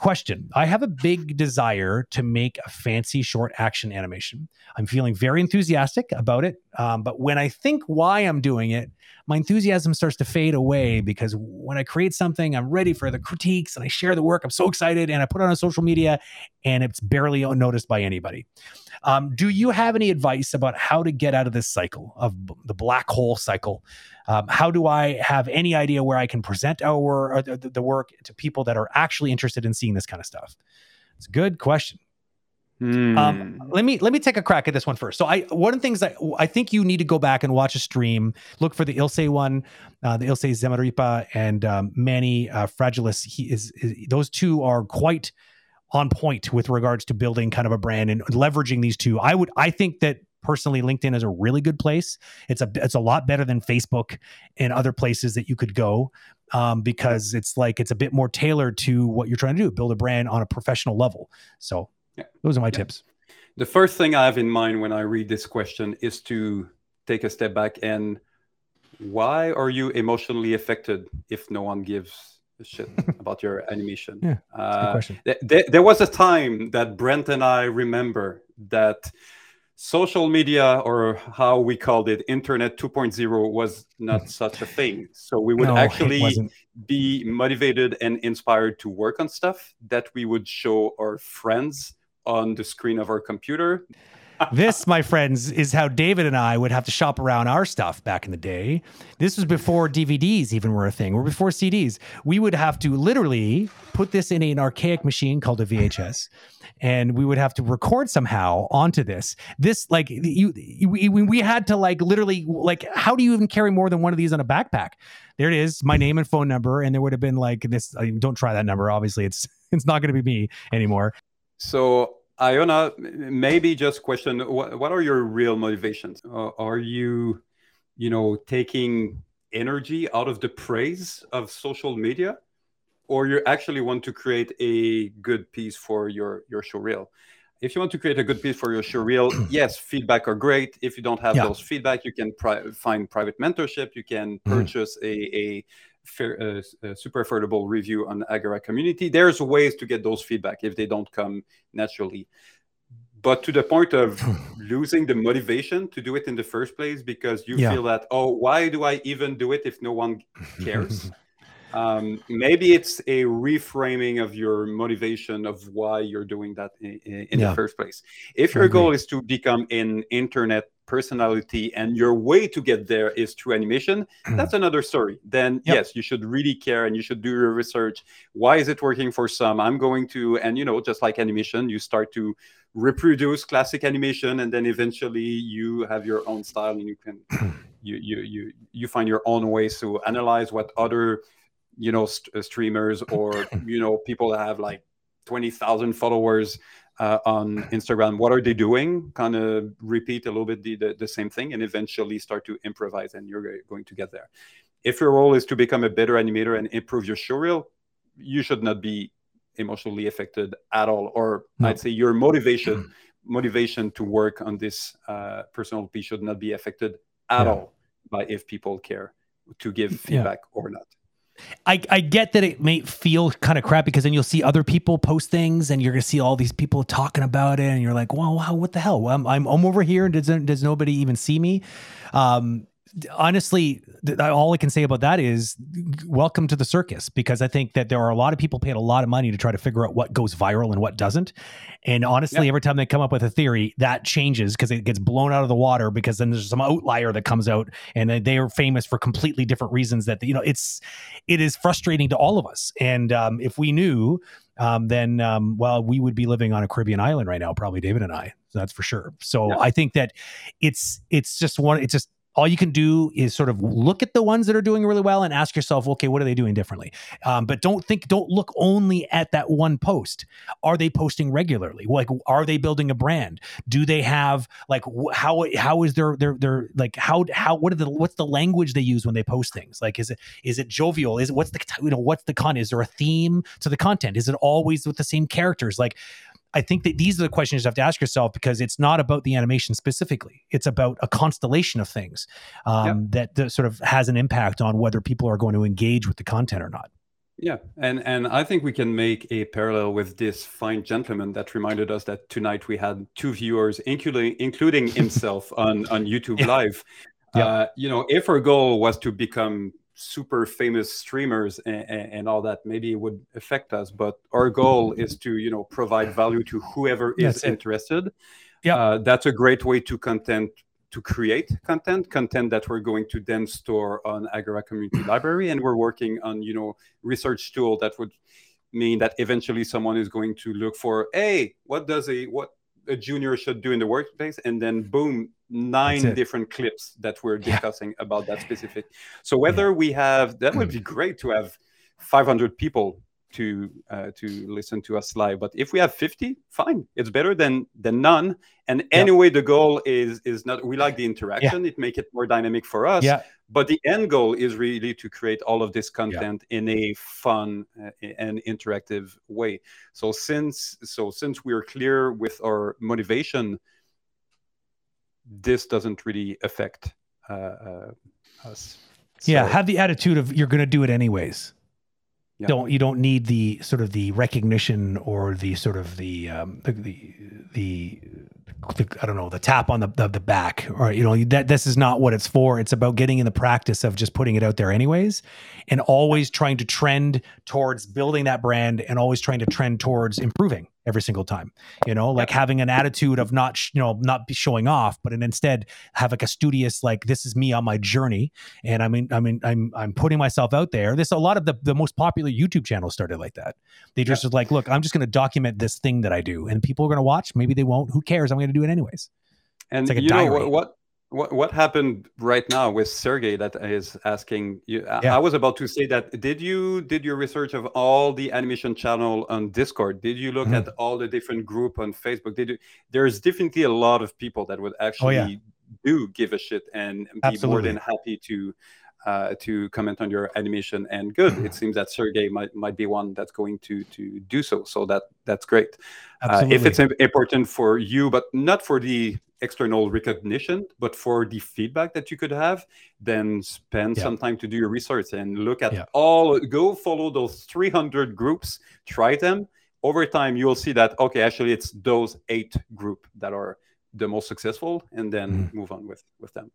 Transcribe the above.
question I have a big desire to make a fancy short action animation. I'm feeling very enthusiastic about it. Um, but when I think why I'm doing it, my enthusiasm starts to fade away because when I create something, I'm ready for the critiques and I share the work. I'm so excited and I put it on social media and it's barely noticed by anybody. Um, do you have any advice about how to get out of this cycle of the black hole cycle? Um, how do I have any idea where I can present our the, the work to people that are actually interested in seeing this kind of stuff? It's a good question. Hmm. Um, let me let me take a crack at this one first. So I one of the things that I think you need to go back and watch a stream. Look for the Ilse one, uh, the Ilse Zamarripa and um, Manny uh, Fragilis. He is, is those two are quite on point with regards to building kind of a brand and leveraging these two. I would I think that personally LinkedIn is a really good place. It's a it's a lot better than Facebook and other places that you could go um, because it's like it's a bit more tailored to what you're trying to do, build a brand on a professional level. So Yeah. those are my Yeah. tips. The first thing I have in mind when I read this question is to take a step back and why are you emotionally affected if no one gives shit about your animation? Yeah, Uh, question. th- th- there was a time that Brent and I remember that social media or how we called it internet 2.0 was not such a thing so we would No, actually be motivated and inspired to work on stuff that we would show our friends on the screen of our computer this, my friends, is how David and I would have to shop around our stuff back in the day. This was before DVDs even were a thing, or before CDs. We would have to literally put this in an archaic machine called a VHS, and we would have to record somehow onto this. This, like, you, we, we had to like literally, like, how do you even carry more than one of these on a backpack? There it is, my name and phone number, and there would have been like this. I mean, don't try that number. Obviously, it's it's not going to be me anymore. so iona maybe just question what, what are your real motivations uh, are you you know taking energy out of the praise of social media or you actually want to create a good piece for your your show reel if you want to create a good piece for your show reel yes feedback are great if you don't have Yeah. those feedback you can pri- find private mentorship you can Mhm. purchase a, a fair, uh, super affordable review on agora community there's ways to get those feedback if they don't come naturally but to the point of losing the motivation to do it in the first place because you Yeah. feel that oh why do i even do it if no one cares um, maybe it's a reframing of your motivation of why you're doing that in, in, Yeah. the first place if your goal is to become an internet personality and your way to get there is through animation mm. that's another story. Then Yep. yes you should really care and you should do your research. Why is it working for some? I'm going to and you know just like animation you start to reproduce classic animation and then eventually you have your own style and you can you you you you find your own ways to analyze what other you know st- streamers or you know people that have like 20,000 followers uh, on Instagram what are they doing kind of repeat a little bit the, the, the same thing and eventually start to improvise and you're going to get there if your role is to become a better animator and improve your show reel you should not be emotionally affected at all or No. i'd say your motivation motivation to work on this uh, personal piece should not be affected at Yeah. all by if people care to give Yeah. feedback or not I, I get that it may feel kind of crap because then you'll see other people post things and you're going to see all these people talking about it and you're like, well, wow, what the hell? I'm, I'm, I'm over here and does, does nobody even see me? Um, honestly, all I can say about that is welcome to the circus because I think that there are a lot of people paying a lot of money to try to figure out what goes viral and what doesn't. And honestly, every time they come up with a theory, that changes because it gets blown out of the water because then there's some outlier that comes out and they- are famous for completely different reasons that, you know, it's, it is frustrating to all of us. And um, if we knew, um, then um, well, we would be living on a Caribbean island right now, probably David and I. That's for sure. So Yeah. I think that it's it's just one. It's just all you can do is sort of look at the ones that are doing really well and ask yourself, okay, what are they doing differently? Um, but don't think, don't look only at that one post. Are they posting regularly? Like, are they building a brand? Do they have like how how is their their their like how how what are the what's the language they use when they post things? Like, is it is it jovial? Is it what's the you know what's the con? Is there a theme to the content? Is it always with the same characters? Like. I think that these are the questions you have to ask yourself because it's not about the animation specifically. It's about a constellation of things um, that, that sort of has an impact on whether people are going to engage with the content or not. Yeah, and and I think we can make a parallel with this fine gentleman that reminded us that tonight we had two viewers, including including himself on on YouTube yeah. Live. Yeah. Uh, you know, if our goal was to become super famous streamers and, and, all that, maybe it would affect us. But our goal is to you know provide value to whoever is interested. Yeah, uh, that's a great way to content to create content, content that we're going to then store on Agora Community Library, and we're working on you know research tool that would mean that eventually someone is going to look for, hey, what does a what a junior should do in the workplace, and then boom, nine different clips that we're discussing yeah. about that specific. So whether yeah. we have that would be great to have 500 people to uh, to listen to us live. But if we have 50, fine. It's better than than none. And anyway, the goal is is not we like the interaction. It make it more dynamic for us. Yeah. But the end goal is really to create all of this content in a fun uh, and interactive way. So since so since we're clear with our motivation, this doesn't really affect uh, uh us. So, yeah, have the attitude of you're going to do it anyways yeah. don't you don't need the sort of the recognition or the sort of the um, the, the, the the, I don't know the tap on the, the, the back or you know that this is not what it's for. It's about getting in the practice of just putting it out there anyways, and always trying to trend towards building that brand and always trying to trend towards improving every single time you know like having an attitude of not sh- you know not be showing off but and instead have like a studious like this is me on my journey. And i mean i mean i'm i'm putting myself out there. This a lot of the, the most popular youtube channels started like that. They just yeah. like look i'm just going to document this thing that i do and people are going to watch. Maybe they won't. Who cares? I'm going to do it anyways. And like you know what what what what happened right now with Sergey that is asking you? Yeah. I was about to say that. Did you did your research of all the animation channel on Discord? Did you look mm-hmm. at all the different group on Facebook? Did you? There's definitely a lot of people that would actually oh, yeah. do give a shit and be Absolutely. more than happy to uh, to comment on your animation. And good, it seems that Sergey might might be one that's going to to do so. So that that's great. Uh, if it's important for you, but not for the external recognition, but for the feedback that you could have, then spend yeah. some time to do your research and look at yeah. all, go follow those 300 groups, try them. Over time, you'll see that, okay, actually, it's those eight group that are the most successful, and then mm. move on with, with them.